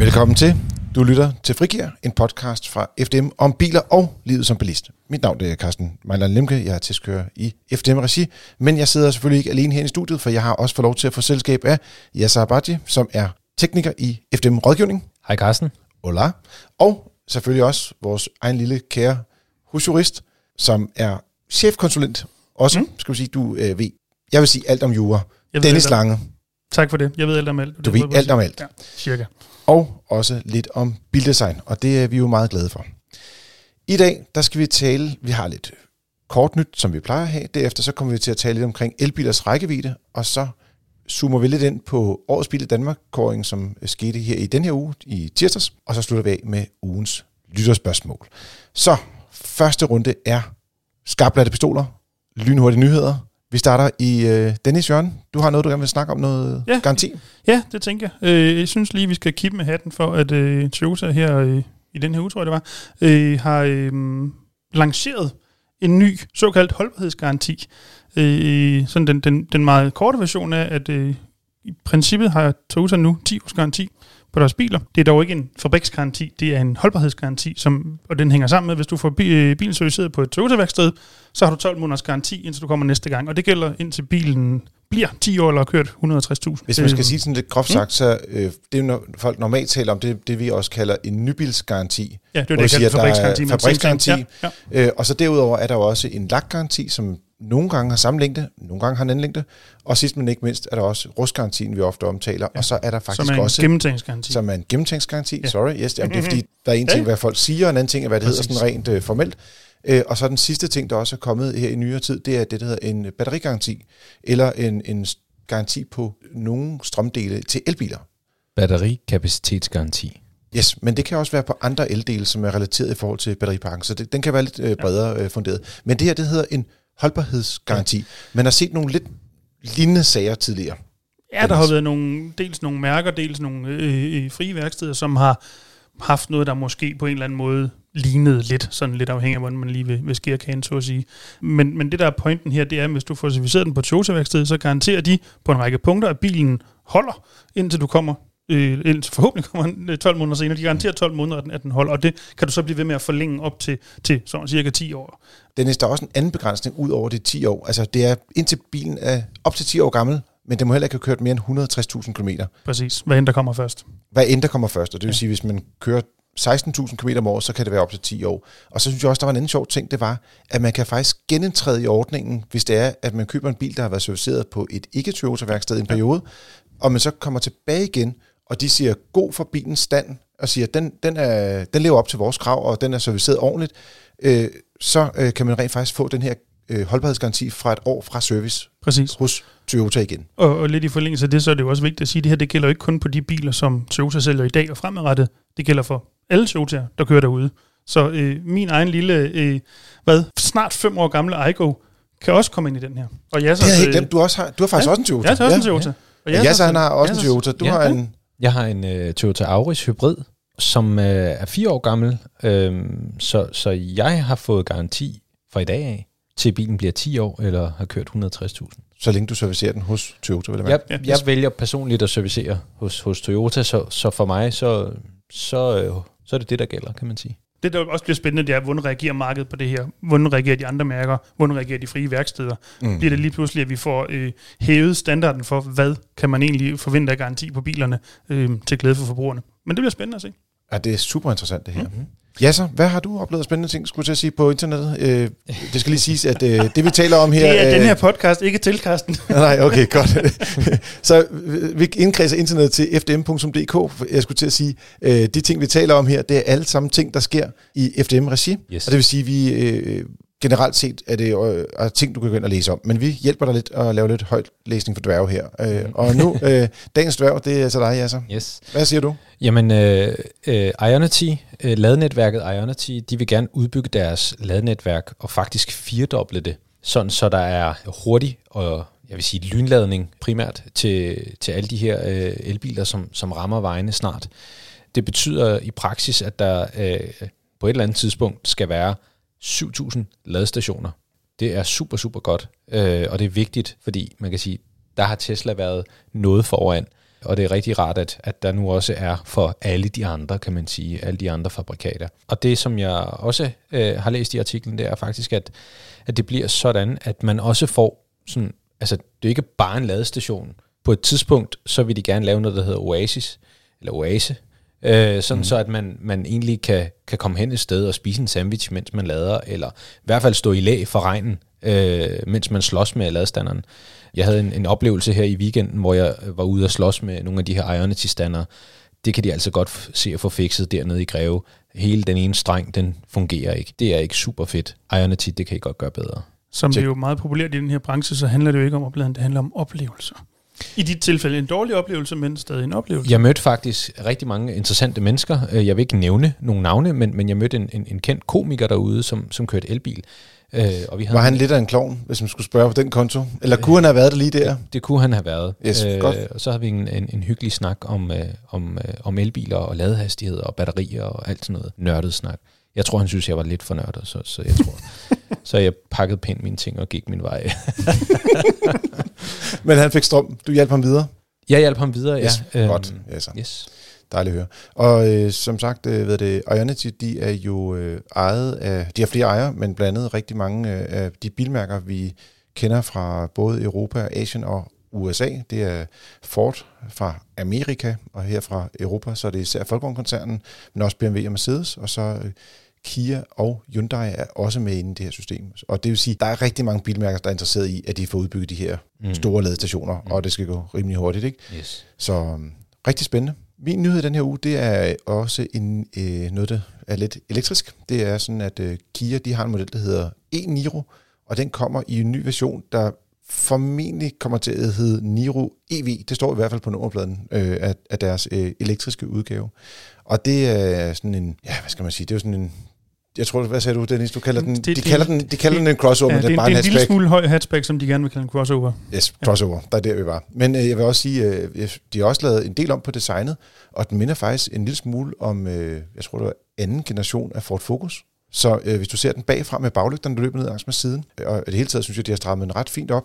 Velkommen til. Du lytter til Frigir, en podcast fra FDM om biler og livet som bilist. Mit navn er Carsten Mejland Lemke, jeg er testkører i FDM-regi, men jeg sidder selvfølgelig ikke alene her i studiet, for jeg har også fået lov til at få selskab af Yasser Abadji, som er tekniker i FDM Rådgivning. Hej Carsten. Hola. Og selvfølgelig også vores egen lille kære husjurist, som er chefkonsulent. Også, mm. skal vi sige, du øh, ved, jeg vil sige alt om jura. Dennis Lange, Tak for det. Jeg ved alt om alt. du ved alt om alt. Ja, cirka. og også lidt om bildesign, og det er vi jo meget glade for. I dag, der skal vi tale, vi har lidt kort nyt, som vi plejer at have. Derefter så kommer vi til at tale lidt omkring elbilers rækkevidde, og så zoomer vi lidt ind på årets bil i danmark kåring som skete her i den her uge i tirsdags, og så slutter vi af med ugens lytterspørgsmål. Så første runde er skarplatte pistoler, lynhurtige nyheder. Vi starter i øh, Dennis Jørgen. Du har noget, du gerne vil snakke om, noget Ja. garanti? Ja, det tænker jeg. Øh, jeg synes lige, vi skal kippe med hatten for, at øh, Toyota her øh, i den her uge, tror jeg det var, øh, har øh, lanceret en ny såkaldt holdbarhedsgaranti. Øh, sådan den, den, den meget korte version er, at øh, i princippet har Toyota nu 10 års garanti på deres biler. Det er dog ikke en fabriksgaranti, det er en holdbarhedsgaranti, som, og den hænger sammen med, hvis du får øh, bilen serviceret på et Toyota-værksted, så har du 12 måneders garanti, indtil du kommer næste gang. Og det gælder indtil bilen bliver 10 år eller har kørt 160.000. Hvis man skal Øh, sige sådan lidt groft sagt, så øh, det er folk normalt taler om, det, det vi også kalder en nybilsgaranti. Ja, det er det, jeg kalder er fabriksgaranti. fabriksgaranti. Ja, ja. Øh, og så derudover er der jo også en lakgaranti, som nogle gange har samme længde, nogle gange har en anden længde. Og sidst men ikke mindst er der også rustgarantien, vi ofte omtaler. Ja. Og så er der faktisk Som er en også gennemtænksgaranti. som er en gennemtænksgaranti. Ja. Sorry, yes, jamen, det er fordi, der er en ting, hvad folk siger, og en anden ting er, hvad det Præcis. hedder sådan rent øh, formelt. Øh, og så den sidste ting, der også er kommet her i nyere tid, det er det, der hedder en batterigaranti, eller en, en garanti på nogle strømdele til elbiler. Batterikapacitetsgaranti. Yes, men det kan også være på andre eldele, som er relateret i forhold til batteripakken, så det, den kan være lidt øh, bredere øh, funderet. Men det her, det hedder en holdbarhedsgaranti. Man har set nogle lidt lignende sager tidligere. Ja, der har været nogle, dels nogle mærker, dels nogle øh, øh, frie værksteder, som har haft noget, der måske på en eller anden måde lignede lidt, sådan lidt afhængig af, hvordan man lige vil, vil skære kagen, så at sige. Men, men det, der er pointen her, det er, at hvis du får certificeret den på Toyota-værkstedet, så garanterer de på en række punkter, at bilen holder, indtil du kommer øh, indtil forhåbentlig kommer den, øh, 12 måneder senere. De garanterer 12 måneder, at den, at den holder, og det kan du så blive ved med at forlænge op til, til sådan cirka 10 år. Dennis, der er også en anden begrænsning ud over de 10 år. Altså, det er indtil bilen er op til 10 år gammel, men den må heller ikke have kørt mere end 160.000 km. Præcis, hvad end der kommer først. Hvad end der kommer først, og det vil Ja. sige, hvis man kører 16.000 km om året, så kan det være op til 10 år. Og så synes jeg også, der var en anden sjov ting, det var, at man kan faktisk genindtræde i ordningen, hvis det er, at man køber en bil, der har været serviceret på et ikke-Toyota-værksted i en periode, og man så kommer tilbage igen, og de siger god for bilens stand, og siger, den, den, er, den lever op til vores krav, og den er serviceret ordentligt, øh, så øh, kan man rent faktisk få den her øh, holdbarhedsgaranti fra et år fra service Præcis. hos Toyota igen. Og, og lidt i forlængelse af det, så er det jo også vigtigt at sige, at det her det gælder jo ikke kun på de biler, som Toyota sælger i dag og fremadrettet. Det gælder for alle Toyota'er, der kører derude. Så øh, min egen lille, øh, hvad, snart fem år gamle Igo, kan også komme ind i den her. Og jeg Det har jeg ikke glemt. Du, også har, du har faktisk Ja, også en Toyota. Jeg har også en Toyota. Og Ja, så han har også en Yassas- Toyota. Du Ja. har en... Jeg har en uh, Toyota Auris Hybrid, som uh, er fire år gammel, øhm, så, så jeg har fået garanti fra i dag af, til bilen bliver 10 år eller har kørt 160.000. så længe du servicerer den hos Toyota, vil jeg Jeg, mærke. Ja. jeg vælger personligt at servicere hos, hos Toyota, så, så for mig, så, så, øh, så er det det, der gælder, kan man sige. Det, der også bliver spændende, det er, hvordan reagerer markedet på det her? Hvordan reagerer de andre mærker? Hvordan reagerer de frie værksteder? Mm. Bliver det lige pludselig, at vi får øh, hævet standarden for, hvad kan man egentlig forvente af garanti på bilerne øh, til glæde for forbrugerne? Men det bliver spændende at se. Ja, det er super interessant det her. Mhm. Ja, så hvad har du oplevet spændende ting, skulle jeg sige, på internettet? Øh, det skal lige siges, at øh, det vi taler om her... Det er den øh, her podcast, ikke til Karsten. Nej, okay, godt. så øh, vi indkredser internettet til fdm.dk. Jeg skulle til at sige, øh, de ting, vi taler om her, det er alle sammen ting, der sker i FDM-regi. Yes. Og det vil sige, vi øh, generelt set er det øh, er ting, du kan gå ind og læse om. Men vi hjælper dig lidt at lave lidt højt læsning for dværge her. Øh, og nu, øh, dagens dværg, det er så dig, Jasser. Yes. Hvad siger du? Jamen, øh, øh, Ionity, øh, ladenetværket Ionity, de vil gerne udbygge deres ladenetværk og faktisk firedoble det, sådan så der er hurtig og jeg vil sige lynladning primært til, til alle de her øh, elbiler, som, som rammer vejene snart. Det betyder i praksis, at der øh, på et eller andet tidspunkt skal være 7.000 ladestationer. Det er super, super godt, øh, og det er vigtigt, fordi man kan sige, der har Tesla været noget foran. Og det er rigtig rart, at, at der nu også er for alle de andre, kan man sige, alle de andre fabrikater. Og det, som jeg også øh, har læst i artiklen, det er faktisk, at, at det bliver sådan, at man også får sådan, altså det er ikke bare en ladestation. På et tidspunkt, så vil de gerne lave noget, der hedder Oasis, eller Oase, øh, sådan mm. så at man, man egentlig kan, kan komme hen et sted og spise en sandwich, mens man lader, eller i hvert fald stå i læ for regnen, øh, mens man slås med ladestanderen. Jeg havde en, en oplevelse her i weekenden, hvor jeg var ude og slås med nogle af de her Ionity-standere. Det kan de altså godt se at få fikset dernede i Greve. Hele den ene streng, den fungerer ikke. Det er ikke super fedt. Ionity, det kan I godt gøre bedre. Som det er jo meget populært i den her branche, så handler det jo ikke om oplevelsen, det handler om oplevelser. I dit tilfælde en dårlig oplevelse, men stadig en oplevelse. Jeg mødte faktisk rigtig mange interessante mennesker. Øh, jeg vil ikke nævne nogle navne, men, men jeg mødte en, en, en kendt komiker derude, som, som kørte elbil. Øh, og vi havde var han lidt af en klovn, hvis man skulle spørge på den konto? Eller kunne han have været det lige der? Det, det kunne han have været. Yes, øh, godt. Og så havde vi en, en, en hyggelig snak om, øh, om, øh, om elbiler og ladehastighed og batterier og alt sådan noget nørdet snak. Jeg tror, han synes, jeg var lidt for nørdet, så, så jeg tror... så jeg pakkede pænt mine ting og gik min vej. Men han fik strøm. Du hjalp ham videre? Jeg hjalp ham videre, yes, ja. Godt. Øhm, yes. yes. Dejligt at høre. Og øh, som sagt, øh, ved det, Ionity, de er jo øh, ejet af, de har flere ejere, men blandt andet rigtig mange øh, af de bilmærker, vi kender fra både Europa, Asien og USA. Det er Ford fra Amerika, og her fra Europa, så er det især Volkswagen-koncernen, men også BMW og Mercedes, og så øh, Kia og Hyundai er også med inde i det her system. Og det vil sige, der er rigtig mange bilmærker, der er interesseret i, at de får udbygget de her mm. store ladestationer, mm. og det skal gå rimelig hurtigt. Ikke? Yes. Så um, rigtig spændende. Min nyhed den her uge, det er også en, øh, noget, der er lidt elektrisk. Det er sådan, at øh, Kia de har en model, der hedder e-Niro, og den kommer i en ny version, der formentlig kommer til at hedde Niro EV. Det står i hvert fald på nummerpladen øh, af, af deres øh, elektriske udgave. Og det er sådan en, ja, hvad skal man sige, det er sådan en jeg tror, hvad sagde du, Dennis? Du kalder den, det, de, kalder den, de kalder den en crossover, ja, men det er bare en hatchback. Det er en lille smule høj hatchback, som de gerne vil kalde en crossover. Yes, crossover. Ja. Der er der, vi var. Men øh, jeg vil også sige, øh, de har også lavet en del om på designet, og den minder faktisk en lille smule om, øh, jeg tror, det var anden generation af Ford Focus. Så øh, hvis du ser den bagfra med baglygterne, der løber ned langs med siden, og i det hele taget synes jeg, de har strammet den ret fint op,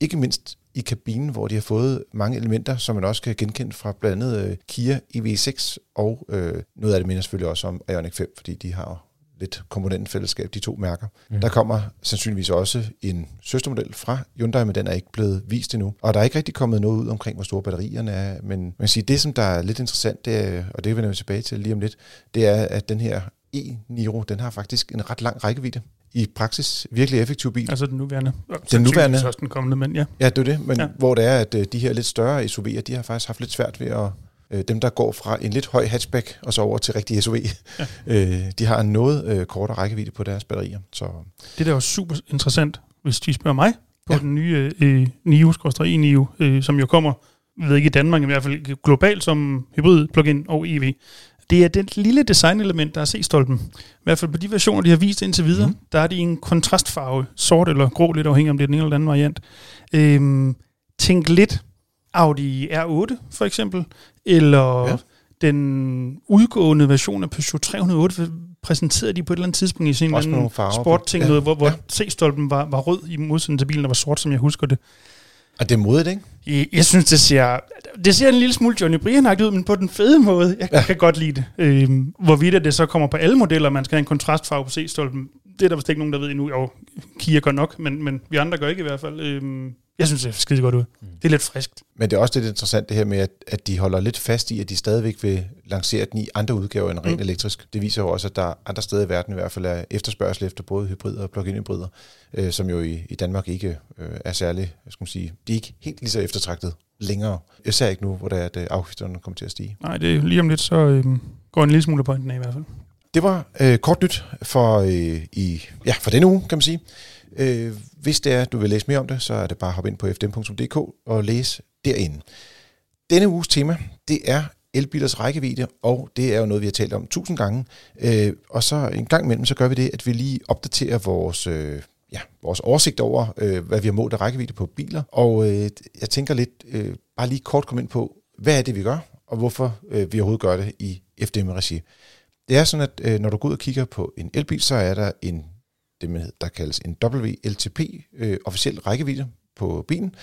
ikke mindst i kabinen, hvor de har fået mange elementer, som man også kan genkende fra blandt andet øh, Kia EV6, og øh, noget af det minder selvfølgelig også om Ioniq 5, fordi de har lidt komponentfællesskab, de to mærker. Mm. Der kommer sandsynligvis også en søstermodel fra Hyundai, men den er ikke blevet vist endnu. Og der er ikke rigtig kommet noget ud omkring, hvor store batterierne er, men man siger, det som der er lidt interessant, det er, og det vender vi tilbage til lige om lidt, det er, at den her e-Niro, den har faktisk en ret lang rækkevidde i praksis virkelig effektiv bil. Altså den nuværende. Den nuværende. Den kommende, men ja. Ja, det er det, men ja. hvor det er, at øh, de her lidt større SUV'er, de har faktisk haft lidt svært ved at øh, dem, der går fra en lidt høj hatchback og så over til rigtig SUV, ja. øh, de har en noget øh, kortere rækkevidde på deres batterier. Så. Det der er super interessant, hvis de spørger mig, på ja. den nye øh, NIO, e NIO, øh, som jo kommer, jeg ved ikke i Danmark i hvert fald, globalt som hybrid plug-in og EV. Det er den lille designelement, der er C-stolpen. I hvert fald på de versioner, de har vist indtil videre, mm. der er de en kontrastfarve, sort eller grå, lidt afhængig om det er den ene eller anden variant. Øhm, tænk lidt Audi R8 for eksempel, eller ja. den udgående version af Peugeot 308 præsenterede de på et eller andet tidspunkt i sin en sportting, ja. noget, hvor, hvor ja. C-stolpen var, var rød i modsætning til bilen, der var sort, som jeg husker det. Og det er modigt, ikke? Jeg, jeg synes, det ser, det ser en lille smule Johnny brian ud, men på den fede måde. Jeg ja. kan godt lide det. Øhm, hvorvidt det så kommer på alle modeller, man skal have en kontrastfarve på C-stolpen, det er der vist ikke nogen, der ved endnu. Jo, Kia gør nok, men, men vi andre gør ikke i hvert fald. Øhm, jeg synes, det er skide godt ud. Mm. Det er lidt friskt. Men det er også lidt interessant det her med, at, at de holder lidt fast i, at de stadigvæk vil lancere den i andre udgaver end rent mm. elektrisk. Det viser jo også, at der andre steder i verden i hvert fald er efterspørgsel efter både hybrider og plug-in hybrider, øh, som jo i, i Danmark ikke øh, er særlig, hvad skal man sige, de er ikke helt lige så eftertragtet længere. Jeg ser ikke nu, hvor det er, at øh, afgifterne kommer til at stige. Nej, det er lige om lidt, så øh, går en lille smule på den af i hvert fald. Det var øh, kort nyt for, øh, i, ja, for denne uge, kan man sige. Øh, hvis det er, du vil læse mere om det, så er det bare at hoppe ind på fdm.dk og læse derinde. Denne uges tema, det er elbilers rækkevidde, og det er jo noget, vi har talt om tusind gange. Øh, og så en gang imellem, så gør vi det, at vi lige opdaterer vores, øh, ja, vores oversigt over, øh, hvad vi har målt af rækkevidde på biler. Og øh, jeg tænker lidt, øh, bare lige kort komme ind på, hvad er det, vi gør, og hvorfor øh, vi overhovedet gør det i FDM-regi. Det er sådan, at øh, når du går ud og kigger på en elbil, så er der en det, der kaldes en WLTP, øh, officiel rækkevidde på bilen.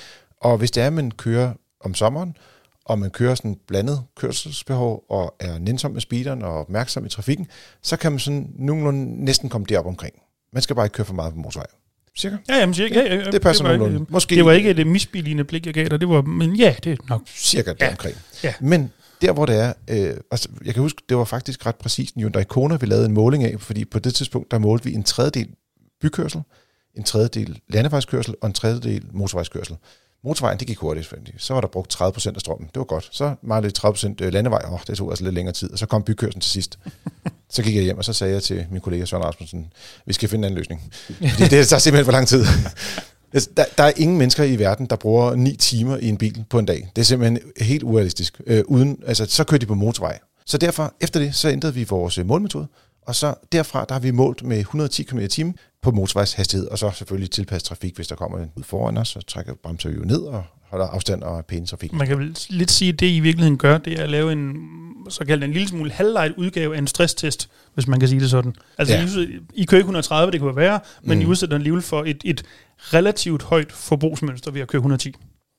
Og hvis det er, at man kører om sommeren, og man kører sådan blandet kørselsbehov, og er nænsom med speederen og opmærksom i trafikken, så kan man sådan nogenlunde næsten komme derop omkring. Man skal bare ikke køre for meget på motorvej. Cirka. Ja, jamen, cirka, ja, ja, Det passer var nogenlunde. Ikke, Måske det var ikke et misbilligende blik, jeg gav dig. Det var, men ja, det er nok. cirka Ja. deromkring. Ja. Men der, hvor det er, øh, altså, jeg kan huske, det var faktisk ret præcist en Hyundai Kona, vi lavede en måling af, fordi på det tidspunkt, der målte vi en tredjedel bykørsel, en tredjedel landevejskørsel og en tredjedel motorvejskørsel. Motorvejen, det gik hurtigt, fordi så var der brugt 30% af strømmen. Det var godt. Så manglede 30% landevej. Åh, det tog altså lidt længere tid. Og så kom bykørselen til sidst. så gik jeg hjem, og så sagde jeg til min kollega Søren Rasmussen, vi skal finde en anden løsning. Fordi det tager simpelthen for lang tid. Altså, Der, der er ingen mennesker i verden, der bruger 9 timer i en bil på en dag. Det er simpelthen helt urealistisk. Øh, uden, altså, så kører de på motorvej. Så derfor, efter det, så ændrede vi vores øh, målmetode. Og så derfra, der har vi målt med 110 km timen på motorvejshastighed, og så selvfølgelig tilpasse trafik, hvis der kommer en ud foran os, så trækker bremser vi jo ned og holder afstand og pæne trafik. Man kan vel lidt sige, at det I virkeligheden gør, det er at lave en såkaldt en lille smule halvlejt udgave af en stresstest, hvis man kan sige det sådan. Altså, Ja. I, I kører ikke 130, det kunne være, men mm. I udsætter alligevel for et, et relativt højt forbrugsmønster ved at køre 110.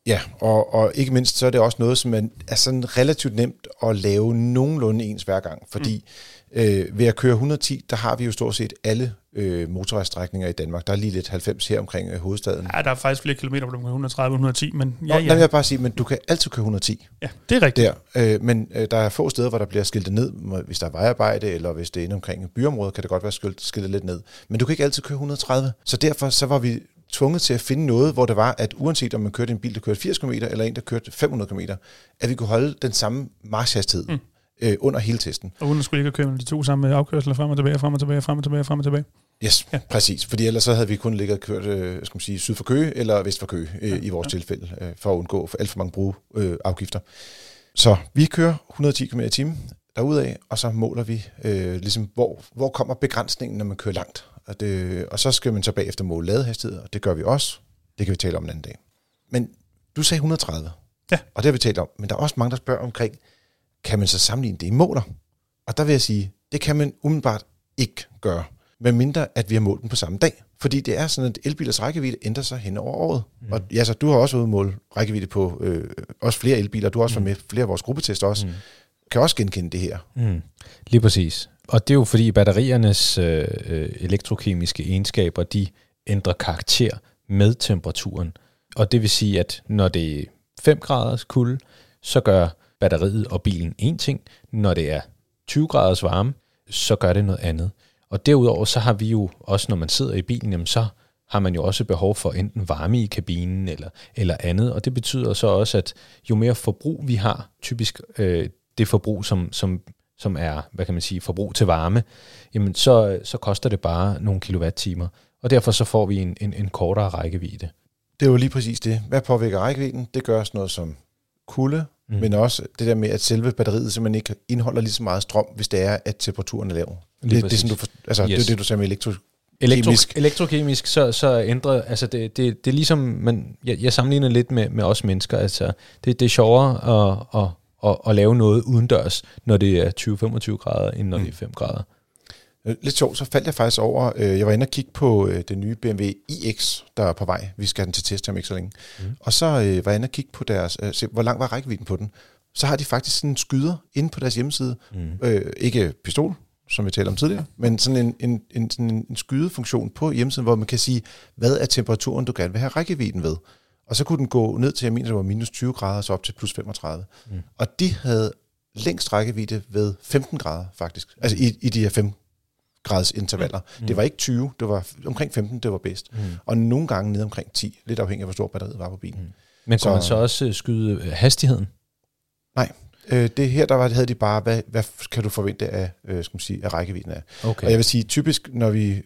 Ja, og, og ikke mindst så er det også noget, som er, er sådan relativt nemt at lave nogenlunde ens hver gang, fordi mm. Øh, ved at køre 110, der har vi jo stort set alle øh, motorvejsstrækninger i Danmark. Der er lige lidt 90 her omkring øh, hovedstaden. Ja, der er faktisk flere kilometer, hvor du kan 130 110, men Ja, Nå, ja. ja. vil jeg bare sige, men du kan altid køre 110 ja det er rigtigt. der. Øh, men øh, der er få steder, hvor der bliver skiltet ned, hvis der er vejarbejde, eller hvis det er inde omkring et byområde, kan det godt være skilt, skiltet lidt ned. Men du kan ikke altid køre 130. Så derfor så var vi tvunget til at finde noget, hvor det var, at uanset om man kørte en bil, der kørte 80 km, eller en, der kørte 500 km, at vi kunne holde den samme marchhastighed mm. Øh, under hele testen. Og uden at skulle ikke køre de to samme afkørsler frem og tilbage, frem og tilbage, frem og tilbage, frem og tilbage. Yes, ja. Præcis. Fordi ellers så havde vi kun ligget og kørt øh, skal man sige, syd for Køge eller vest for Køge øh, ja. i vores ja. tilfælde, øh, for at undgå for alt for mange bruge øh, afgifter. Så vi kører 110 km i timen derudaf, og så måler vi øh, ligesom, hvor, hvor kommer begrænsningen, når man kører langt. Og, det, og så skal man så bagefter måle ladehastighed, og det gør vi også. Det kan vi tale om en anden dag. Men du sagde 130, Ja. og det har vi talt om. Men der er også mange, der spørger omkring, kan man så sammenligne det i måler? Og der vil jeg sige, det kan man umiddelbart ikke gøre, medmindre at vi har målt den på samme dag. Fordi det er sådan, at elbilers rækkevidde ændrer sig hen over året. Mm. Og ja, så du har også udmålt rækkevidde på øh, også flere elbiler. Du har også mm. været med flere af vores gruppetester også. Mm. Kan også genkende det her. Mm. Lige præcis. Og det er jo fordi batteriernes øh, øh, elektrokemiske egenskaber, de ændrer karakter med temperaturen. Og det vil sige, at når det er 5 graders kulde, så gør batteriet og bilen en ting. Når det er 20 graders varme, så gør det noget andet. Og derudover så har vi jo også, når man sidder i bilen, jamen så har man jo også behov for enten varme i kabinen eller, eller andet. Og det betyder så også, at jo mere forbrug vi har, typisk øh, det forbrug, som, som, som er, hvad kan man sige, forbrug til varme, jamen så, så koster det bare nogle kilowatt-timer. Og derfor så får vi en, en, en kortere rækkevidde. Det er jo lige præcis det. Hvad påvirker rækkevidden? Det gør sådan noget som kulde, mm. men også det der med, at selve batteriet simpelthen ikke indeholder lige så meget strøm, hvis det er, at temperaturen er lav. Lige Det, det, er sådan, du for, altså, yes. det er det, du sagde med elektro, Elektro, Kemisk. Elektrokemisk, så, så ændrer, altså det, det, det er ligesom, man, jeg, jeg sammenligner lidt med, med os mennesker, altså det, det er sjovere at, at, at, at lave noget udendørs, når det er 20-25 grader, end når mm. det er 5 grader. Øh, Lidt sjovt, så faldt jeg faktisk over, øh, jeg var inde og kigge på øh, den nye BMW iX, der er på vej. Vi skal have den til test om ikke så længe. Mm. Og så øh, var jeg inde og kigge på deres, øh, se, hvor lang var rækkevidden på den. Så har de faktisk sådan en skyder inde på deres hjemmeside. Mm. Øh, ikke pistol, som vi talte om tidligere, men sådan en, en, en, sådan en, en skydefunktion på hjemmesiden, hvor man kan sige, hvad er temperaturen, du gerne vil have rækkevidden ved. Og så kunne den gå ned til, jeg mener, det var minus 20 grader, og så op til plus 35. Mm. Og de havde længst rækkevidde ved 15 grader, faktisk. Altså i, i de her 5 graders intervaller. Mm. Det var ikke 20, det var omkring 15, det var bedst. Mm. Og nogle gange ned omkring 10, lidt afhængig af, hvor stor batteriet var på bilen. Mm. Men Så- kan man så også øh, skyde øh, hastigheden? Nej, øh, det her, der var, havde de bare, hvad, hvad kan du forvente af, øh, skal man sige, af rækkevidden af? Okay. Og jeg vil sige, typisk, når vi,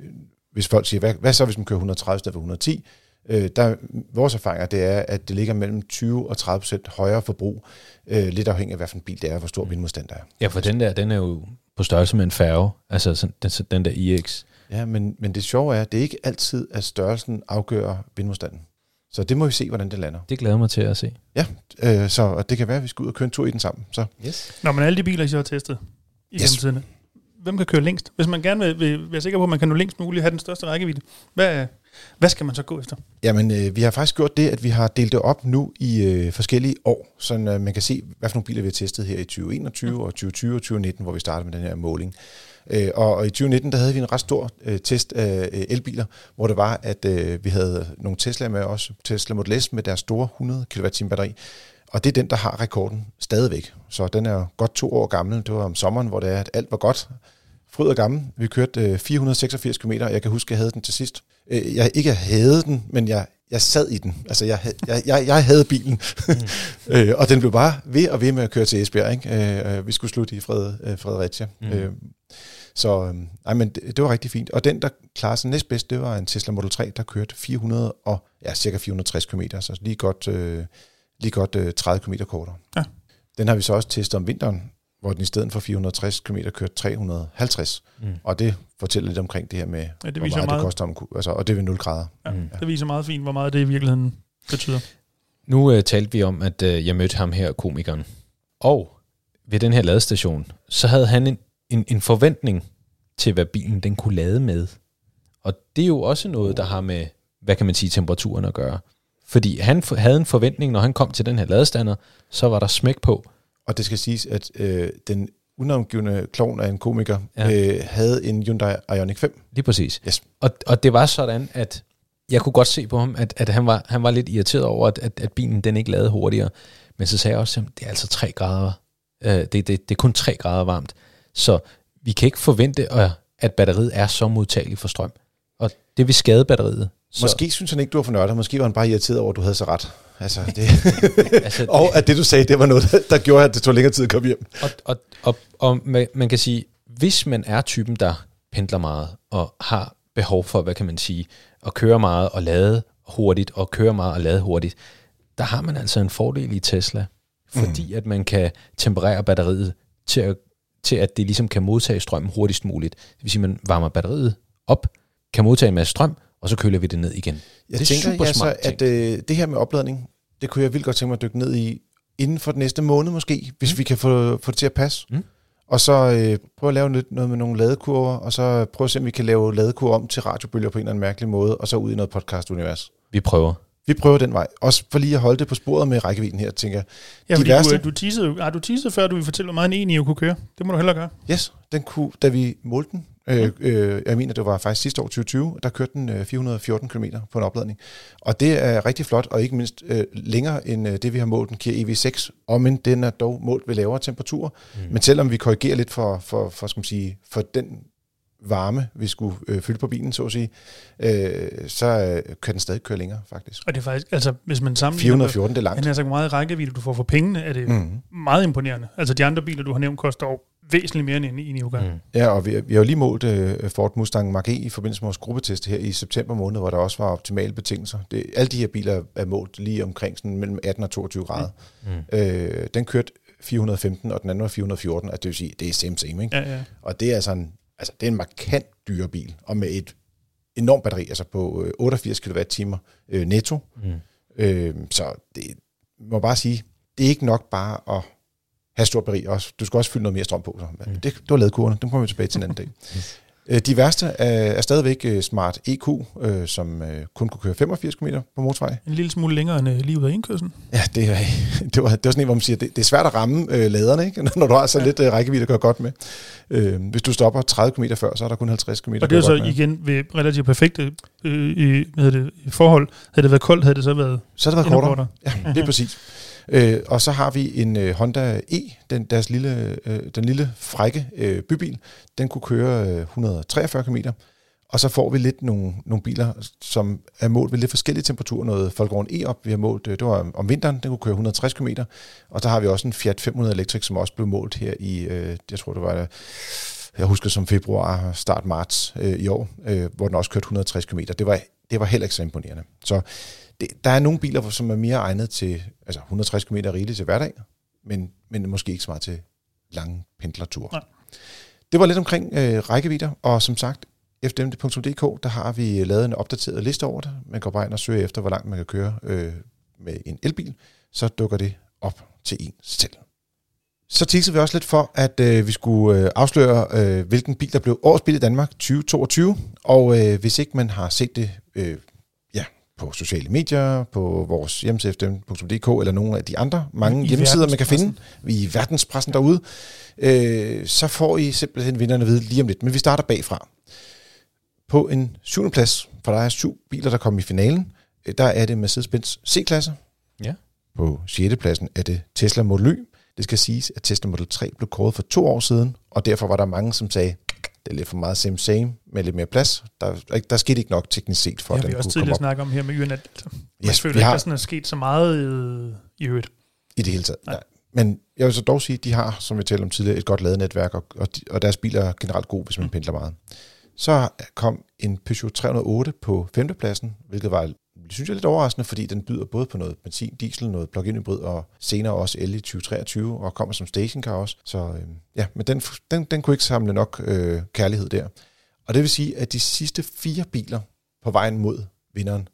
hvis folk siger, hvad, hvad så, hvis man kører 130 i stedet for 110? Øh, der, vores erfaringer, det er, at det ligger mellem 20 og 30 procent højere forbrug, øh, lidt afhængig af, hvad for en bil det er, og hvor stor vindmodstand der er. Ja, for den der, den er jo på størrelse med en færge, altså sådan, den, den der iX. Ja, men, men det sjove er, at det ikke altid, at størrelsen afgør vindmodstanden. Så det må vi se, hvordan det lander. Det glæder mig til at se. Ja, øh, så og det kan være, at vi skal ud og køre en tur i den sammen. Så Yes. Nå, men alle de biler, I så har testet i Yes. yes. Hvem kan køre længst? Hvis man gerne vil, vil være sikker på, at man kan nå længst muligt, have den største rækkevidde, hvad, hvad skal man så gå efter? Jamen, øh, vi har faktisk gjort det, at vi har delt det op nu i øh, forskellige år, så øh, man kan se, hvad for nogle biler vi har testet her i 2021 mm. og 2020 og 2019, hvor vi startede med den her måling. Øh, og, og i 2019, der havde vi en ret stor øh, test af øh, elbiler, hvor det var, at øh, vi havde nogle Tesla med os, Tesla Model S med deres store 100 kWh batteri, og det er den, der har rekorden stadigvæk. Så den er godt to år gammel. Det var om sommeren, hvor det er, at alt var godt. Fryd og gammel. Vi kørte øh, 486 km, og jeg kan huske, at jeg havde den til sidst. Øh, jeg ikke havde den, men jeg, jeg sad i den. Altså, jeg, jeg, jeg, jeg havde bilen. Mm. øh, og den blev bare ved og ved med at køre til Esbjerg. Ikke? Øh, vi skulle slutte i Fred, øh, Fredericia. Mm. Øh, så øh, ej, men det, det var rigtig fint. Og den, der klarede sig næstbedst, det var en Tesla Model 3, der kørte 400 og, ja, cirka 460 km, så lige godt, øh, lige godt øh, 30 km kortere. Ja. Den har vi så også testet om vinteren, hvor den i stedet for 460 km kørte 350. Mm. Og det fortæller lidt omkring det her med, ja, det hvor meget, meget det koster, om, altså, og det er ved 0 grader. Ja, mm. Det viser meget fint, hvor meget det i virkeligheden betyder. Nu uh, talte vi om, at uh, jeg mødte ham her, komikeren. Og ved den her ladestation, så havde han en, en, en forventning til, hvad bilen den kunne lade med. Og det er jo også noget, der har med, hvad kan man sige, temperaturen at gøre. Fordi han havde en forventning, når han kom til den her ladestander, så var der smæk på. Og det skal siges, at øh, den unavngivende klovn af en komiker ja. øh, havde en Hyundai Ioniq 5. Lige præcis. Yes. Og, og det var sådan, at jeg kunne godt se på ham, at, at han, var, han var lidt irriteret over, at, at, at bilen den ikke lavede hurtigere. Men så sagde jeg også, at det er altså 3 grader. Øh, det, det, det er kun 3 grader varmt. Så vi kan ikke forvente, at batteriet er så modtageligt for strøm. Og det vil skade batteriet. Så. Måske synes han ikke, du var for nørdet. Måske var han bare irriteret over, at du havde så ret. Altså, det. altså, og at det, du sagde, det var noget, der gjorde, at det tog længere tid at komme hjem. Og, og, og, og man kan sige, hvis man er typen, der pendler meget og har behov for, hvad kan man sige, at køre meget og lade hurtigt, og køre meget og lade hurtigt, der har man altså en fordel i Tesla, fordi mm. at man kan temperere batteriet til at, til at det ligesom kan modtage strøm hurtigst muligt. Det vil sige, at man varmer batteriet op, kan modtage en masse strøm, og så køler vi det ned igen. Jeg det tænker, super ja, så, at øh, det her med opladning, det kunne jeg vildt godt tænke mig at dykke ned i inden for den næste måned måske, hvis mm. vi kan få, få det til at passe. Mm. Og så øh, prøve at lave noget, noget med nogle ladekurver, og så prøve at se, om vi kan lave ladekurver om til radiobølger på en eller anden mærkelig måde, og så ud i noget podcast-univers. Vi prøver. Vi prøver den vej. Også for lige at holde det på sporet med rækkevidden her, tænker jeg. Ja, fordi værste... du, du, teasede, ah, du teasede før, du ville fortælle, hvor meget en enig kunne køre. Det må du hellere gøre. Yes, den kunne, da vi målte den, Øh, øh, jeg mener, det var faktisk sidste år 2020, der kørte den øh, 414 km på en opladning. Og det er rigtig flot, og ikke mindst øh, længere end øh, det, vi har målt den Kia EV6, og men den er dog målt ved lavere temperaturer. Mm. Men selvom vi korrigerer lidt for, for, for, skal man sige, for den varme, vi skulle øh, fylde på bilen, så at sige, øh, så øh, kan den stadig køre længere, faktisk. Og det er faktisk, altså hvis man sammenligner... 414, det er langt. Men altså, hvor meget rækkevidde du får for pengene, er det mm. meget imponerende. Altså de andre biler, du har nævnt, koster over væsentligt mere end en, en Yuga. Mm. Ja, og vi, vi har jo lige målt uh, Ford Mustang Mach-E i forbindelse med vores gruppetest her i september måned, hvor der også var optimale betingelser. Det, alle de her biler er målt lige omkring sådan mellem 18 og 22 grader. Mm. Uh, den kørte 415, og den anden var 414, altså det vil sige, det er same same, ikke? Ja, ja. Og det er sådan, altså det er en markant dyre bil, og med et enormt batteri, altså på 88 kWh uh, netto. Mm. Uh, så det må bare sige, det er ikke nok bare at have stort batteri også. Du skal også fylde noget mere strøm på. Så. Mm. Det, det var ladkurverne, dem kommer vi tilbage til en anden dag. yes. Øh, de værste er, er stadigvæk øh, Smart EQ, øh, som øh, kun kunne køre 85 km på motorvej. En lille smule længere end øh, lige ud af indkørslen. Ja, det, er, det, var, det var sådan en, hvor man siger, det, det er svært at ramme øh, laderne, ikke? når du har så ja. lidt øh, rækkevidde at gøre godt med. Øh, hvis du stopper 30 km før, så er der kun 50 km. Og det er så igen ved relativt perfekte øh, i, hvad det, forhold. Havde det været koldt, havde det så været Så havde det været kortere. Ja, det er præcis. Øh, og så har vi en øh, Honda E, den, deres lille, øh, den lille frække øh, bybil. Den kunne køre øh, 143 km. Og så får vi lidt nogle, nogle biler, som er målt ved lidt forskellige temperaturer. Noget Volkswagen E op, vi har målt, øh, det var om vinteren, den kunne køre 160 km. Og så har vi også en Fiat 500 Electric, som også blev målt her i, øh, jeg tror det var, jeg husker som februar, start marts øh, i år, øh, hvor den også kørte 160 km. Det var, det var heller ikke så imponerende. Så det, der er nogle biler, som er mere egnet til, altså 160 km rigeligt til hverdag, men, men måske ikke så meget til lange pendlerture. Nej. Det var lidt omkring øh, rækkevidder, og som sagt, fdmd.dk, der har vi lavet en opdateret liste over det. Man går bare ind og søger efter, hvor langt man kan køre øh, med en elbil, så dukker det op til en selv. Så teaser vi også lidt for, at øh, vi skulle øh, afsløre, øh, hvilken bil, der blev årets bil i Danmark 2022. Og øh, hvis ikke man har set det øh, ja, på sociale medier, på vores hjemmeside fdm.dk eller nogle af de andre mange I hjemmesider, man kan finde i verdenspressen derude, øh, så får I simpelthen vinderne at vide lige om lidt. Men vi starter bagfra. På en syvende plads, for der er syv biler, der kom i finalen, øh, der er det Mercedes-Benz C-klasse. Ja. På 6. pladsen er det Tesla Model Y. Det skal siges, at Tesla Model 3 blev kåret for to år siden, og derfor var der mange, som sagde, det er lidt for meget same same med lidt mere plads. Der, der skete ikke nok teknisk set, for Det at har vi den også kunne komme tidligere op snakket om her med Jørgen, at man Yes, føler vi ikke, har- at der sådan er sket så meget øh, i øvrigt. i det hele taget. Nej. Nej. Men jeg vil så dog sige, at de har, som vi talte om tidligere, et godt ladenetværk, og, og, de, og deres biler er generelt gode, hvis man pendler meget. Så kom en Peugeot 308 på femtepladsen, hvilket var, synes jeg, lidt overraskende, fordi den byder både på noget benzin, diesel, noget plug-in hybrid, og senere også el i 2023, og kommer som stationcar også. Så øh, ja, men den, den, den kunne ikke samle nok øh, kærlighed der. Og det vil sige, at de sidste fire biler på vejen mod vinderen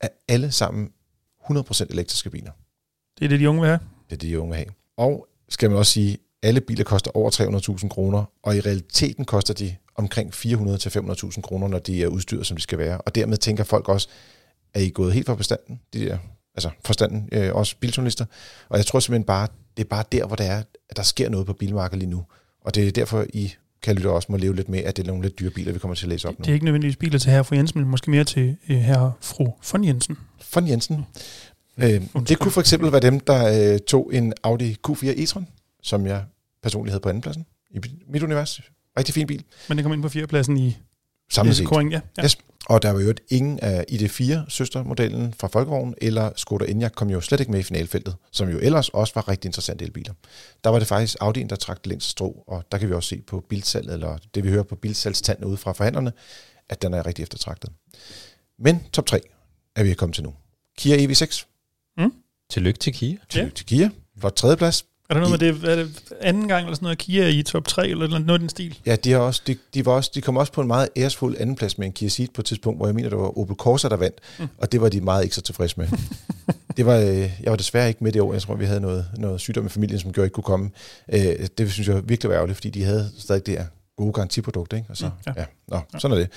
er alle sammen 100% elektriske biler. Det er det, de unge vil have. Det er det, de unge vil have. Og skal man også sige, alle biler koster over 300.000 kroner, og i realiteten koster de omkring 400-500.000 kroner, når de er udstyret, som de skal være. Og dermed tænker folk også, er I gået helt fra bestanden, de der, altså forstanden, øh, også biljournalister. Og jeg tror simpelthen bare, det er bare der, hvor der er, at der sker noget på bilmarkedet lige nu. Og det er derfor, I kan lytte også må leve lidt med, at det er nogle lidt dyre biler, vi kommer til at læse op nu. Det er ikke nødvendigvis biler til herre fru Jensen, men måske mere til øh, herre fru von Jensen. Von Jensen. Øh, det kunne for eksempel være dem, der øh, tog en Audi Q4 e-tron, som jeg personligt havde på andenpladsen i mit univers. Rigtig fin bil. Men den kom ind på fjerdepladsen i Samlet set. kåringen, ja. ja. Yes. Og der var jo ingen af ID4 søstermodellen fra Folkevogn eller Skoda Enyaq kom jo slet ikke med i finalfeltet, som jo ellers også var rigtig interessante elbiler. Der var det faktisk Audi'en, der trak længst strå, og der kan vi også se på bilsalget, eller det vi hører på bilsalgstanden ude fra forhandlerne, at den er rigtig eftertragtet. Men top 3 er vi kommet til nu. Kia E EV6, Tillykke til Kia. til, til Kia, flot tredjeplads. Er der noget med det, er det anden gang eller sådan noget, Kia er i top 3 eller noget af den stil? Ja, de, har også, de, de, var også, de kom også på en meget æresfuld andenplads med en Kia Ceed på et tidspunkt, hvor jeg mener, det var Opel Corsa, der vandt, mm. og det var de meget ikke så tilfredse med. det var, øh, jeg var desværre ikke med det år. Jeg tror, vi havde noget, noget sygdom i familien, som gjorde, at jeg ikke kunne komme. Øh, det synes jeg virkelig var ærgerligt, fordi de havde stadig det her gode garantiprodukt. Ikke? Og så, Mm, ja. ja. Ja, nå, sådan er det.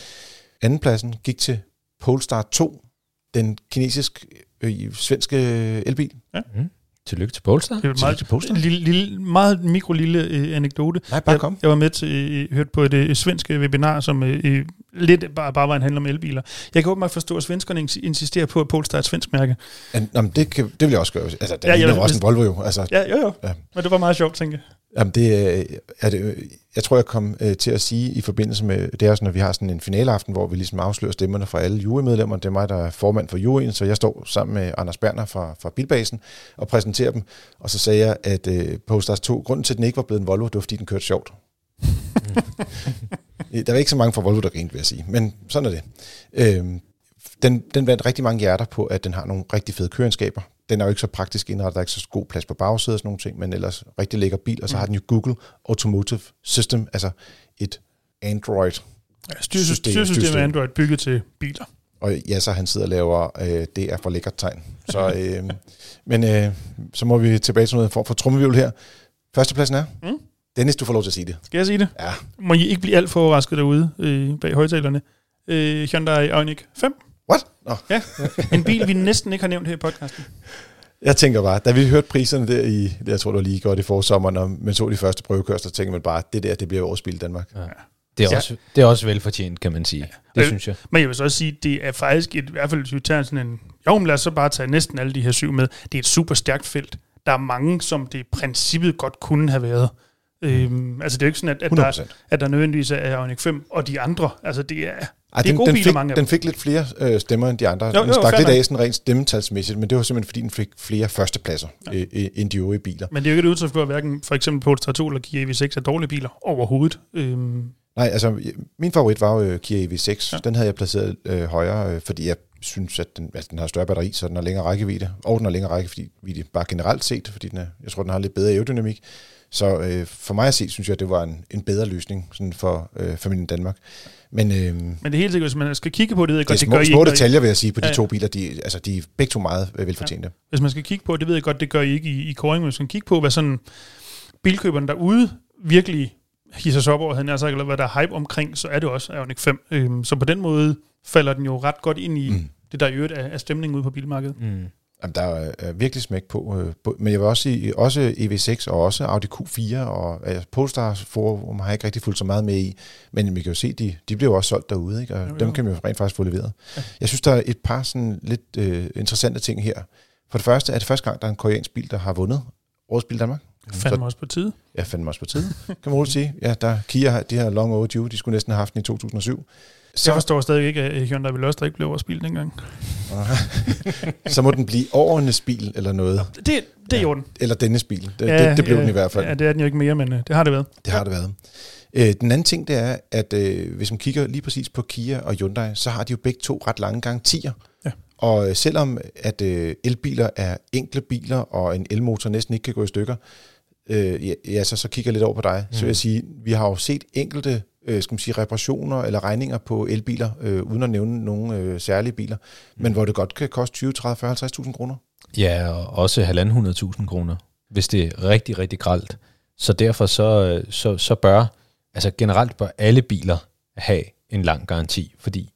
Andenpladsen gik til Polestar 2, den kinesisk øh, svenske elbil. Mm. Tillykke til Polestar. Det er meget, til Polestar. en lille, lille, meget mikro lille øh, anekdote. Nej, bare jeg, kom. jeg var med til, øh, hørt på et øh, svensk øh, webinar, som øh, øh, lidt bare, bare var en handel om elbiler. Jeg kan åbenbart forstå, at svenskerne ins- insisterer på, at Polestar er et svensk mærke. An, nå, men det, kan, det vil jeg også gøre. Altså, der Ja, ja, er jo også en Volvo jo. Altså, Ja, jo jo. Ja. Men det var meget sjovt, tænker jeg. Jamen det øh, er det, øh, jeg tror, jeg kom øh, til at sige i forbindelse med, det er også, når vi har sådan en finaleaften, hvor vi ligesom afslører stemmerne fra alle jurymedlemmer. Det er mig, der er formand for juryen, så jeg står sammen med Anders Berner fra, fra Bilbasen og præsenterer dem. Og så sagde jeg, at øh, Polestars 2, grunden til, at den ikke var blevet en Volvo, det var, fordi den kørte sjovt. der var ikke så mange fra Volvo, der grinte, vil jeg sige. Men sådan er det. Øhm, den, den vandt rigtig mange hjerter på, at den har nogle rigtig fede køreegenskaber. Den er jo ikke så praktisk indrettet, der er ikke så god plads på bagsædet og sådan nogle ting, men ellers rigtig lækker bil, og så Mm. har den jo Google Automotive System, altså et Android. Ja, styresystem, System- styresystem er. Android bygget til biler. Og ja, så han sidder og laver, øh, det er for lækkert tegn. Så, øh, men øh, så må vi tilbage til noget form for trummevivl her. Førstepladsen er? Mm. Dennis, du får lov til at sige det. Skal jeg sige det? Ja, Må I ikke blive alt for overrasket derude øh, bag højtalerne. Øh, Hyundai Ioniq 5. what? Nå. Ja, en bil, vi næsten ikke har nævnt her i podcasten. Jeg tænker bare, da vi hørte priserne der i, jeg tror det var lige godt i forsommeren, og man så de første prøvekørsler, tænker man bare, det der, det bliver årets bil i Danmark. Ja. Det er, Ja. også, det er også velfortjent, kan man sige. Det Øh, synes jeg. Men jeg vil så også sige, det er faktisk et, i hvert fald, hvis vi tager sådan en... Jo, men lad os så bare tage næsten alle de her syv med. Det er et super stærkt felt. Der er mange, som det i princippet godt kunne have været. Øhm, altså det er jo ikke sådan, at, at, 100 der, at der nødvendigvis er Ioniq 5 og de andre. Altså det er, Ej, det er den, gode den, biler, fik, mange af den fik lidt flere øh, stemmer end de andre. Jo, den jo, stak lidt af sådan rent stemmetalsmæssigt, men det var simpelthen fordi, den fik flere førstepladser ja. øh, øh, end de øvrige biler. Men det er jo ikke et udtryk for, at hverken for eksempel Polestar 2 eller Kia EV6 er dårlige biler overhovedet. Øhm, Nej, altså min favorit var jo øh, Kia EV6. Ja. Den havde jeg placeret øh, højere, øh, fordi jeg synes, at den, at den har større batteri, så den har længere rækkevidde. Og den har længere rækkevidde bare generelt set, fordi den er, jeg tror, den har lidt bedre aerodynamik. Så øh, for mig at se, synes jeg, at det var en, en bedre løsning sådan for øh, familien Danmark. Men øh, men det er helt sikkert, hvis man skal kigge på det, ved jeg det er godt, det små, gør I små ikke, I- detaljer, vil jeg sige, på de Ja, ja. to biler. De, altså, de er begge to meget øh, velfortjente. Hvis man skal kigge på, det ved jeg godt, det gør I ikke i, i koring, men hvis man skal kigge på, hvad sådan bilkøberne derude virkelig hisser sig op over, havde sagt, eller hvad der er hype omkring, så er det også Ioniq 5. Øhm, så på den måde falder den jo ret godt ind i mm. det, der i øvrigt er, er stemningen ude på bilmarkedet. Mm. Jamen, der er virkelig smæk på, øh, på. Men jeg vil også sige, også EV6 og også Audi Q4 og altså, Polestar Forum har jeg ikke rigtig fulgt så meget med i. Men vi kan jo se, de, de bliver jo også solgt derude, ikke? og Jo, jo, dem kan vi jo rent faktisk få leveret. Ja. Jeg synes, der er et par sådan lidt øh, interessante ting her. For det første er det første gang, der er en koreansk bil, der har vundet Årets Bil Danmark. Fandme også på tide. Jeg fandt mig også på tide, kan man roligt sige. Ja, der, Kia, har- de her long overdue, de skulle næsten have haft den i 2007. Så jeg forstår stadig ikke, at Hyundai Veloster ikke blev vores bil dengang. så må den blive årenes bil eller noget. Det, det er ja. Jorden. Eller dennes bil. Det, ja, det, det blev ja, den i hvert fald. Ja, det er den jo ikke mere, men øh, det har det været. Det har det været. Øh, den anden ting, det er, at øh, hvis man kigger lige præcis på Kia og Hyundai, så har de jo begge to ret lange garantier. Ja. Og øh, selvom at øh, elbiler er enkle biler, og en elmotor næsten ikke kan gå i stykker, øh, ja, så, så kigger jeg lidt over på dig. Mm. Så vil jeg sige, vi har jo set enkelte øh, skal man sige, reparationer eller regninger på elbiler, øh, uden at nævne nogle øh, særlige biler, mm. men hvor det godt kan koste 20, 30, 40, 50.000 kroner. Ja, og også 1.500.000 kroner, hvis det er rigtig, rigtig gralt. Så derfor så, så, så bør, altså generelt bør alle biler have en lang garanti, fordi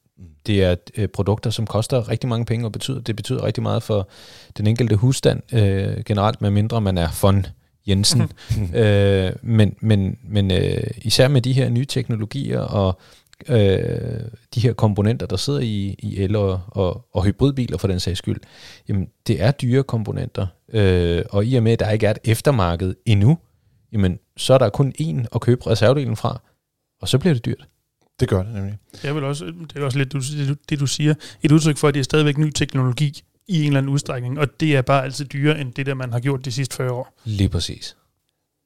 det er øh, produkter, som koster rigtig mange penge, og betyder, det betyder rigtig meget for den enkelte husstand, øh, generelt med mindre man er von Jensen. øh, men men, men øh, især med de her nye teknologier og øh, de her komponenter, der sidder i, i el- og, og, og hybridbiler for den sags skyld, jamen det er dyre komponenter. Øh, og i og med, at der ikke er et eftermarked endnu, jamen så er der kun én at købe reservedelen fra, og så bliver det dyrt. Det gør det nemlig. Er vel også, det er også lidt du, det, du- det, du siger, et udtryk for, at det er stadigvæk ny teknologi i en eller anden udstrækning, og det er bare altid dyrere end det, der man har gjort de sidste 40 år. Lige præcis.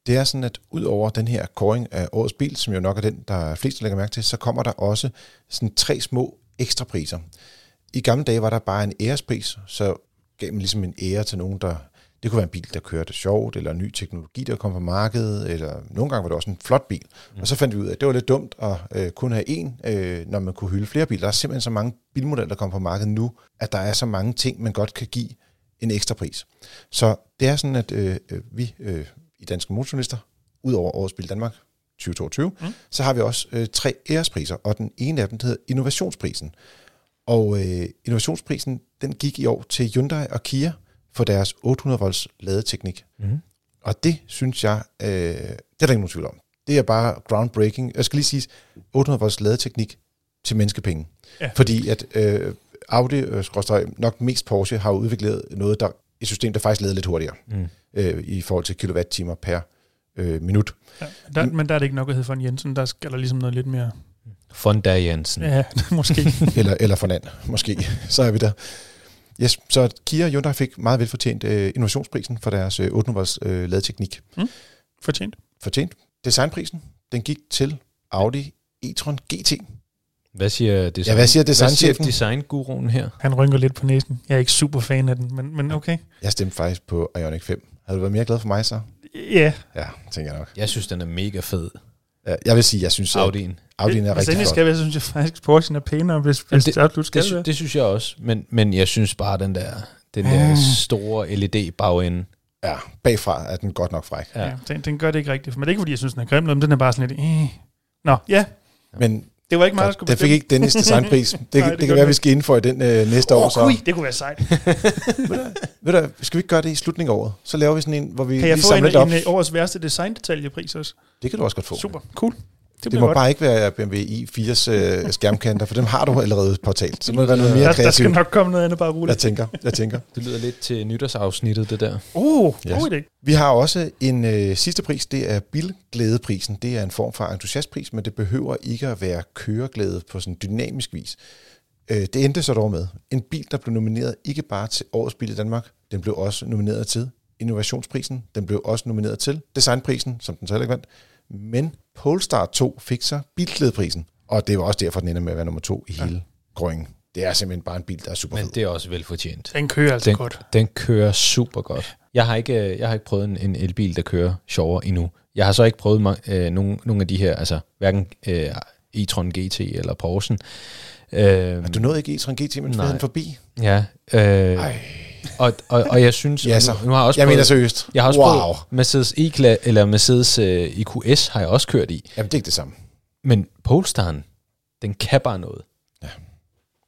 Det er sådan, at ud over den her kåring af årets bil, som jo nok er den, der er flest der lægger mærke til, så kommer der også sådan tre små ekstra priser. I gamle dage var der bare en ærespris, så gav man ligesom en ære til nogen, der... Det kunne være en bil, der kørte sjovt, eller ny teknologi, der kom på markedet, eller nogle gange var det også en flot bil. Mm. Og så fandt vi ud af, at det var lidt dumt at øh, kun have en, øh, når man kunne hylde flere biler. Der er simpelthen så mange bilmodeller, der kommer på markedet nu, at der er så mange ting, man godt kan give en ekstra pris. Så det er sådan, at øh, øh, vi øh, i Danske Motorjournalister, ud over Årets Bil Danmark 2022, mm. så har vi også øh, tre ærespriser, og den ene af dem der hedder Innovationsprisen. Og øh, Innovationsprisen, den gik i år til Hyundai og Kia for deres 800 volts ladeteknik. Mm. Og det synes jeg, øh, det er der ikke nogen tvivl om. Det er bare groundbreaking. Jeg skal lige sige, 800 volts ladeteknik til menneskepenge. Ja. Fordi at øh, Audi, øh, nok mest Porsche, har udviklet noget, der et system, der faktisk lader lidt hurtigere Mm. øh, i forhold til kilowatt-timer per øh, minut. Ja, der, men der er det ikke nok at hedde for en Jensen, der skal der ligesom noget lidt mere... Fonda Jensen. Ja, måske. eller, eller for land, måske. Så er vi der. Yes, så Kia og Hyundai fik meget velfortjent øh, innovationsprisen for deres øh, 800 volts øh, ladeteknik. Fortjent. Fortjent. Designprisen, den gik til Audi e-tron GT. Hvad siger, design, Ja, hvad siger hvad siger designchefen? designguruen her? Han rynker lidt på næsen. Jeg er ikke super fan af den, men, men okay. Jeg stemte faktisk på Ioniq 5. Havde du været mere glad for mig så? Ja, Ja, tænker jeg nok. Jeg synes, den er mega fed, Ja, Jeg vil sige, jeg synes, at Audi'en. Audi'en er hvis rigtig flot. skal være, så synes jeg faktisk, at Porsche'en er pænere, hvis, hvis det- det, absolut skal Det, sy- det synes jeg også, men, men jeg synes bare, den der, den der store LED-bagende, Ja, bagfra er den godt nok fræk. ja. Ja, den, den gør det ikke rigtigt. Men det er ikke, fordi jeg synes, den er grim, men den er bare sådan lidt... Eh. Nå, ja, Men det var ikke meget, der skulle den fik ikke Dennis designpris. Det, Nej, det, det det kan være, vi skal indføre den øh, næste år. Åh, Så. oh, det kunne være sejt. Ved du, skal vi ikke gøre det i slutningen af året? Så laver vi sådan en, hvor vi Kan jeg lige få en, samler det op. en, en årets værste design-detaljepris også? Det kan du også godt få. Super, cool. Det, Det må godt. bare ikke være BMW i4's øh, skærmkanter, for dem har du allerede påtalt. Så må det være noget mere der, der skal kreativt. nok komme noget andet, bare Jeg roligt. tænker, jeg tænker. Det lyder lidt til nytårsafsnittet, det der. Uh, Yes. god idé. Vi har også en øh, sidste pris, det er bilglædeprisen. Det er en form for entusiastpris, men det behøver ikke at være køreglæde på sådan dynamisk vis. Øh, det endte så dog med en bil, der blev nomineret ikke bare til Årets Bil i Danmark, den blev også nomineret til Innovationsprisen, den blev også nomineret til Designprisen, som den så heller ikke vandt, men Polestar 2 fik så bilglædeprisen, og det var også derfor, den ender med at være nummer to i hele grønningen. Det er simpelthen bare en bil, der er super Men fed. det er også velfortjent. Den kører altså Den, godt. den kører super godt. Jeg har ikke, øh, jeg har ikke prøvet en, en elbil, der kører sjovere endnu. Jeg har så ikke prøvet ma- øh, nogle, nogle af de her, altså hverken øh, e-tron GT eller Porschen. Øh, Du nåede ikke e-tron GT, men den forbi. ja, øh, Ej. Og, og, og jeg synes, Ja, så. nu, nu har jeg også Jeg mener prøvet- seriøst. jeg har også wow. prøvet Mercedes E-Class, eller Mercedes uh, EQS har jeg også kørt i. Jamen, det er ikke det samme. Men Polestaren, den kan bare noget.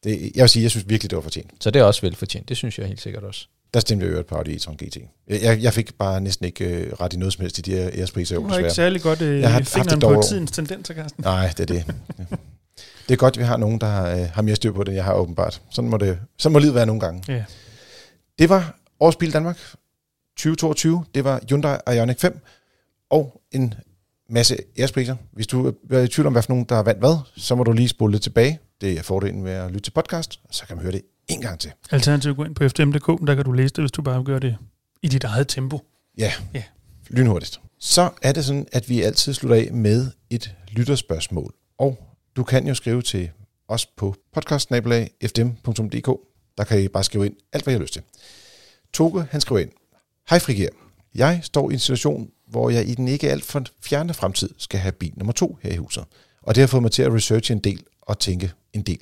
Det, jeg vil sige, jeg synes virkelig, det var fortjent. Så det er også velfortjent. Det synes jeg helt sikkert også. Der stemte jeg øvrigt på Audi e-tron GT. Jeg, jeg, fik bare næsten ikke øh, ret i noget som helst i de her ærespriser. Du har ikke særlig godt øh, Jeg har fingeren det på tidens tendenser, Carsten. Nej, det er det. det er godt, at vi har nogen, der har, øh, har mere styr på det, end jeg har åbenbart. Sådan må, det, sådan må livet være nogle gange. Ja. Det var Årets Bil Danmark 2022. Det var Hyundai Ioniq 5 og en masse ærespriser. Hvis du er i tvivl om, hvad for nogen, der har vandt hvad, så må du lige spole lidt tilbage. Det er fordelen ved at lytte til podcast, og så kan man høre det en gang til. Alternativt gå ind på fdm.dk, der kan du læse det, hvis du bare gør det i dit eget tempo. Ja, Ja. lynhurtigt. Så er det sådan, at vi altid slutter af med et lytterspørgsmål. Og du kan jo skrive til os på podcastsnabelag.fdm.dk. Der kan I bare skrive ind alt, hvad I har lyst til. Toge, han skriver ind. Hej Frigir. Jeg står i en situation, hvor jeg i den ikke alt for fjerne fremtid skal have bil nummer to her i huset. Og det har fået mig til at researche en del og tænke en del.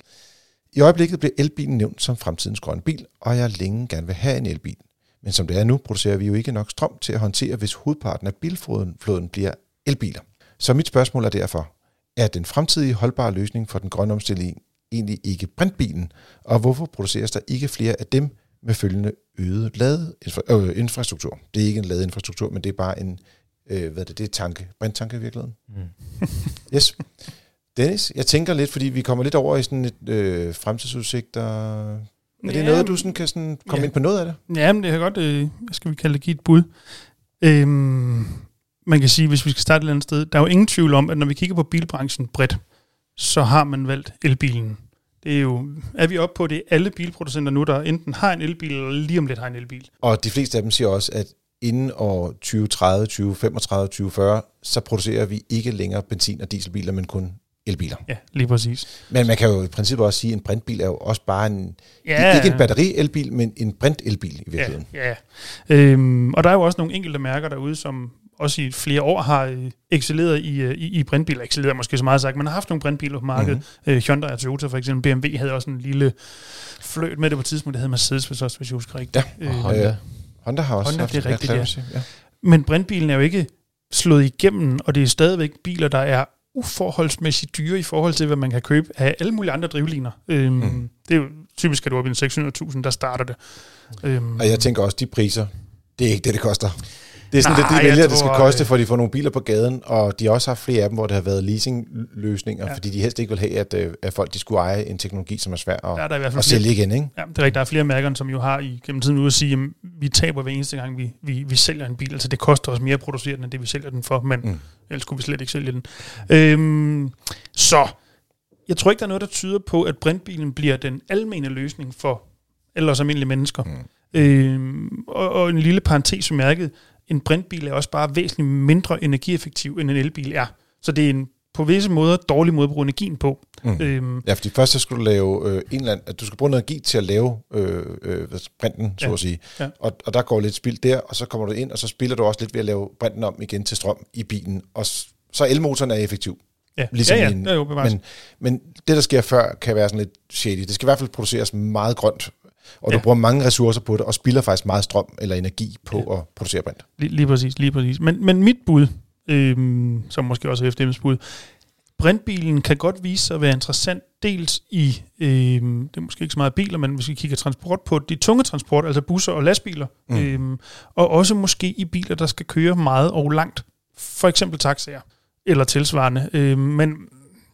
I øjeblikket bliver elbilen nævnt som fremtidens grønne bil, og jeg længe gerne vil have en elbil. Men som det er nu, producerer vi jo ikke nok strøm til at håndtere, hvis hovedparten af bilflåden flåden bliver elbiler. Så mit spørgsmål er derfor, er den fremtidige holdbare løsning for den grønne omstilling egentlig ikke brintbilen, og hvorfor produceres der ikke flere af dem med følgende øget ladeinfrastruktur? Øh, infrastruktur? det er ikke en ladeinfrastruktur, men det er bare en, øh, hvad er det, det er tanke, brinttanke i virkeligheden. Mm. Yes. Dennis, jeg tænker lidt, fordi vi kommer lidt over i sådan et øh, fremtidsudsigter. Er det Ja, noget, du sådan kan sådan komme ja. ind på noget af det? Ja, men det har godt, øh, hvad skal vi kalde det, give et bud. Øhm, man kan sige, hvis vi skal starte et eller andet sted, der er jo ingen tvivl om, at når vi kigger på bilbranchen bredt, så har man valgt elbilen. Det er jo, er vi oppe på det, alle bilproducenter nu, der enten har en elbil, eller lige om lidt har en elbil. Og de fleste af dem siger også, at inden år 2030, 2035, 2040, så producerer vi ikke længere benzin- og dieselbiler, men kun elbiler. Ja, lige præcis. Men man kan jo i princippet også sige, at en brintbil er jo også bare en, Ja. ikke en batteri-elbil, men en brint-elbil i Ja, virkeligheden. ja. Øhm, og der er jo også nogle enkelte mærker derude, som også i flere år har øh, excelleret i, øh, i, i brintbiler. Excelleret måske så meget sagt, men har haft nogle brintbiler på markedet. Mm-hmm. Øh, Hyundai og Toyota for eksempel. BMW havde også en lille fløjt med det på tidspunkt, der hed Mercedes, hvis, også, hvis jeg husker rigtigt. Ja, Øh, Honda. Øh, Honda har også Honda, haft det er rigtigt, ja. Men brintbilen er jo ikke slået igennem, og det er stadigvæk biler, der er uforholdsmæssigt dyre i forhold til, hvad man kan købe af alle mulige andre drivliner. Øhm, Mm. Det er jo typisk, at du er oppe i en 600.000, der starter det. Øhm, Og jeg tænker også, de priser, det er ikke det, det koster. Det er sådan Nej, lidt, de vælger, det skal tror, koste, øh, for de får nogle biler på gaden, og de har også haft flere af dem, hvor det har været leasingløsninger, ja. Ja. fordi de helst ikke vil have, at, øh, at folk de skulle eje en teknologi, som er svær at, der er i hvert at fald flere, sælge igen. Ikke? Ja, det er rigtigt. Der er flere mærker, som jo har i gennem tiden ude at sige, at vi taber hver eneste gang, vi, vi, vi sælger en bil. Altså det koster os mere at producere den, end det vi sælger den for, men Mm. ellers kunne vi slet ikke sælge den. Øhm, så jeg tror ikke, der er noget, der tyder på, at brintbilen bliver den almene løsning for ellers almindelige mennesker. Mm. Øhm, og, og en lille parentes bemærket, en brintbil er også bare væsentligt mindre energieffektiv, end en elbil er. Så det er en på visse måder dårlig måde at bruge energien på. Mm. Øhm, Ja, fordi først så skulle du lave øh, en eller anden, at du skal bruge noget energi til at lave øh, øh, brinten, så Ja. at sige. Ja. Og, og der går lidt spild der, og så kommer du ind, og så spiller du også lidt ved at lave brinten om igen til strøm i bilen. Og så elmotoren er effektiv. ja, Ligesom ja, ja, en- ja, jo, bevares. Men, men det, der sker før, kan være sådan lidt shady. Det skal i hvert fald produceres meget grønt, og du Ja. bruger mange ressourcer på det, og spilder faktisk meget strøm eller energi på ja. at producere brint. Lige, lige præcis, lige præcis. Men, men mit bud, øhm, som måske også er FDM's bud, brintbilen kan godt vise sig at være interessant, dels i, øhm, det er måske ikke så meget biler, men hvis vi kigger transport på de tunge transport, altså busser og lastbiler, Mm. øhm, og også måske i biler, der skal køre meget og langt, for eksempel taxaer eller tilsvarende. Øhm, men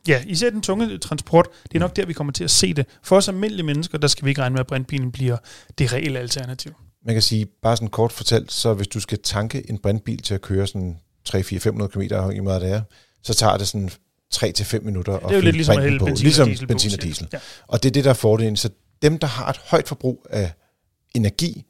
ja, især den tunge transport, det er nok der, vi kommer til at se det. For os almindelige mennesker, der skal vi ikke regne med, at brintbilen bliver det reelle alternativ. Man kan sige, bare sådan kort fortalt, så hvis du skal tanke en brintbil til at køre sådan 3-4-500 km, afhængig af hvad det er, så tager det sådan 3-5 minutter at Det er jo fylde lidt ligesom at hælde benzin ligesom og diesel benzin og siger. diesel. Ja. Og det er det, der er fordelen. Så dem, der har et højt forbrug af energi,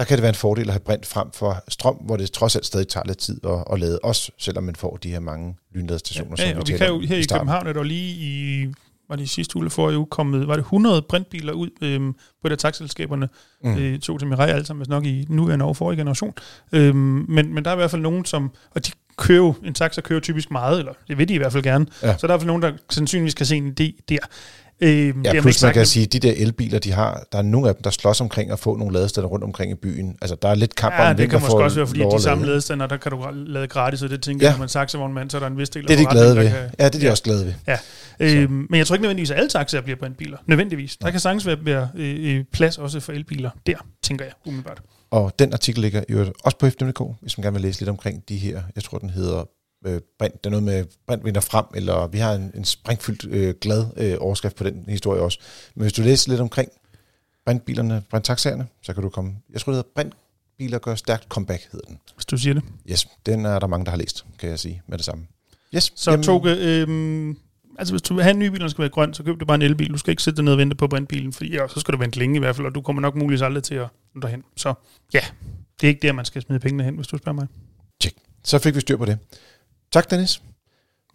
der kan det være en fordel at have brint frem for strøm, hvor det trods alt stadig tager lidt tid at, at lade, også selvom man får de her mange lynladestationer, Ja, ja, som og vi vi taler kan jo her i starten. København er der lige i var det i sidste uge forrige uge kommet, var det 100 brintbiler ud øhm, på de taxaselskaberne, Mm. mm. øh, to til Mirai alle sammen, hvis nok i nuværende og forrige generation. Øhm, men, men der er i hvert fald nogen, som, og de kører en taxa kører typisk meget, eller det vil de i hvert fald gerne, ja. så der er i hvert fald nogen, der sandsynligvis kan se en idé der. Øh, Ja, plus man kan sige, at de der elbiler, de har, der er nogle af dem, der slås omkring at få nogle ladesteder rundt omkring i byen. Altså, der er lidt kamp Ja, om, det kan måske også være, fordi de samme lade. ladestander, der kan du lade gratis, og det tænker Ja. jeg, når man taxavognmand, så er der en vis del af Det er de glade ved. kan- Ja, det er de Ja. også glade ved. Øh, men jeg tror ikke nødvendigvis, at alle taxaer bliver brintbiler. Nødvendigvis. Der kan sagtens være, være øh, øh, plads også for elbiler der, tænker jeg umiddelbart. Og den artikel ligger øvrigt også på FDMK, hvis man gerne vil læse lidt omkring de her, jeg tror den hedder øh, brint, det er noget med brint vinder frem, eller vi har en, en sprængfyldt øh, glad øh, overskrift på den historie også. Men hvis du læser lidt omkring brintbilerne, brinttaxaerne, så kan du komme, jeg tror det hedder brintbiler gør stærkt comeback, hedder den. Hvis du siger det. Yes, den er der mange, der har læst, kan jeg sige med det samme. Yes, Så Jamen, Toge, øh, altså hvis du vil have en ny bil, der skal være grøn, så køb du bare en elbil. Du skal ikke sætte dig ned og vente på brintbilen, fordi ja, så skal du vente længe i hvert fald, og du kommer nok muligvis aldrig til at nå derhen. Så ja, det er ikke der, man skal smide pengene hen, hvis du spørger mig. så fik vi styr på det. Tak, Dennis.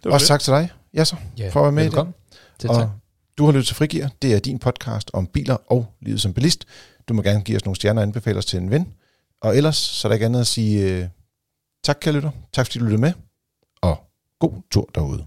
Det var Også det. tak til dig, Jasser, Ja, for at være med i velkommen. Tak. Og du har lyttet til Frigir. Det er din podcast om biler og livet som bilist. Du må gerne give os nogle stjerner og anbefale os til en ven. Og ellers så er der ikke andet at sige øh, tak, kære lytter. Tak fordi du lyttede med. Og god tur derude.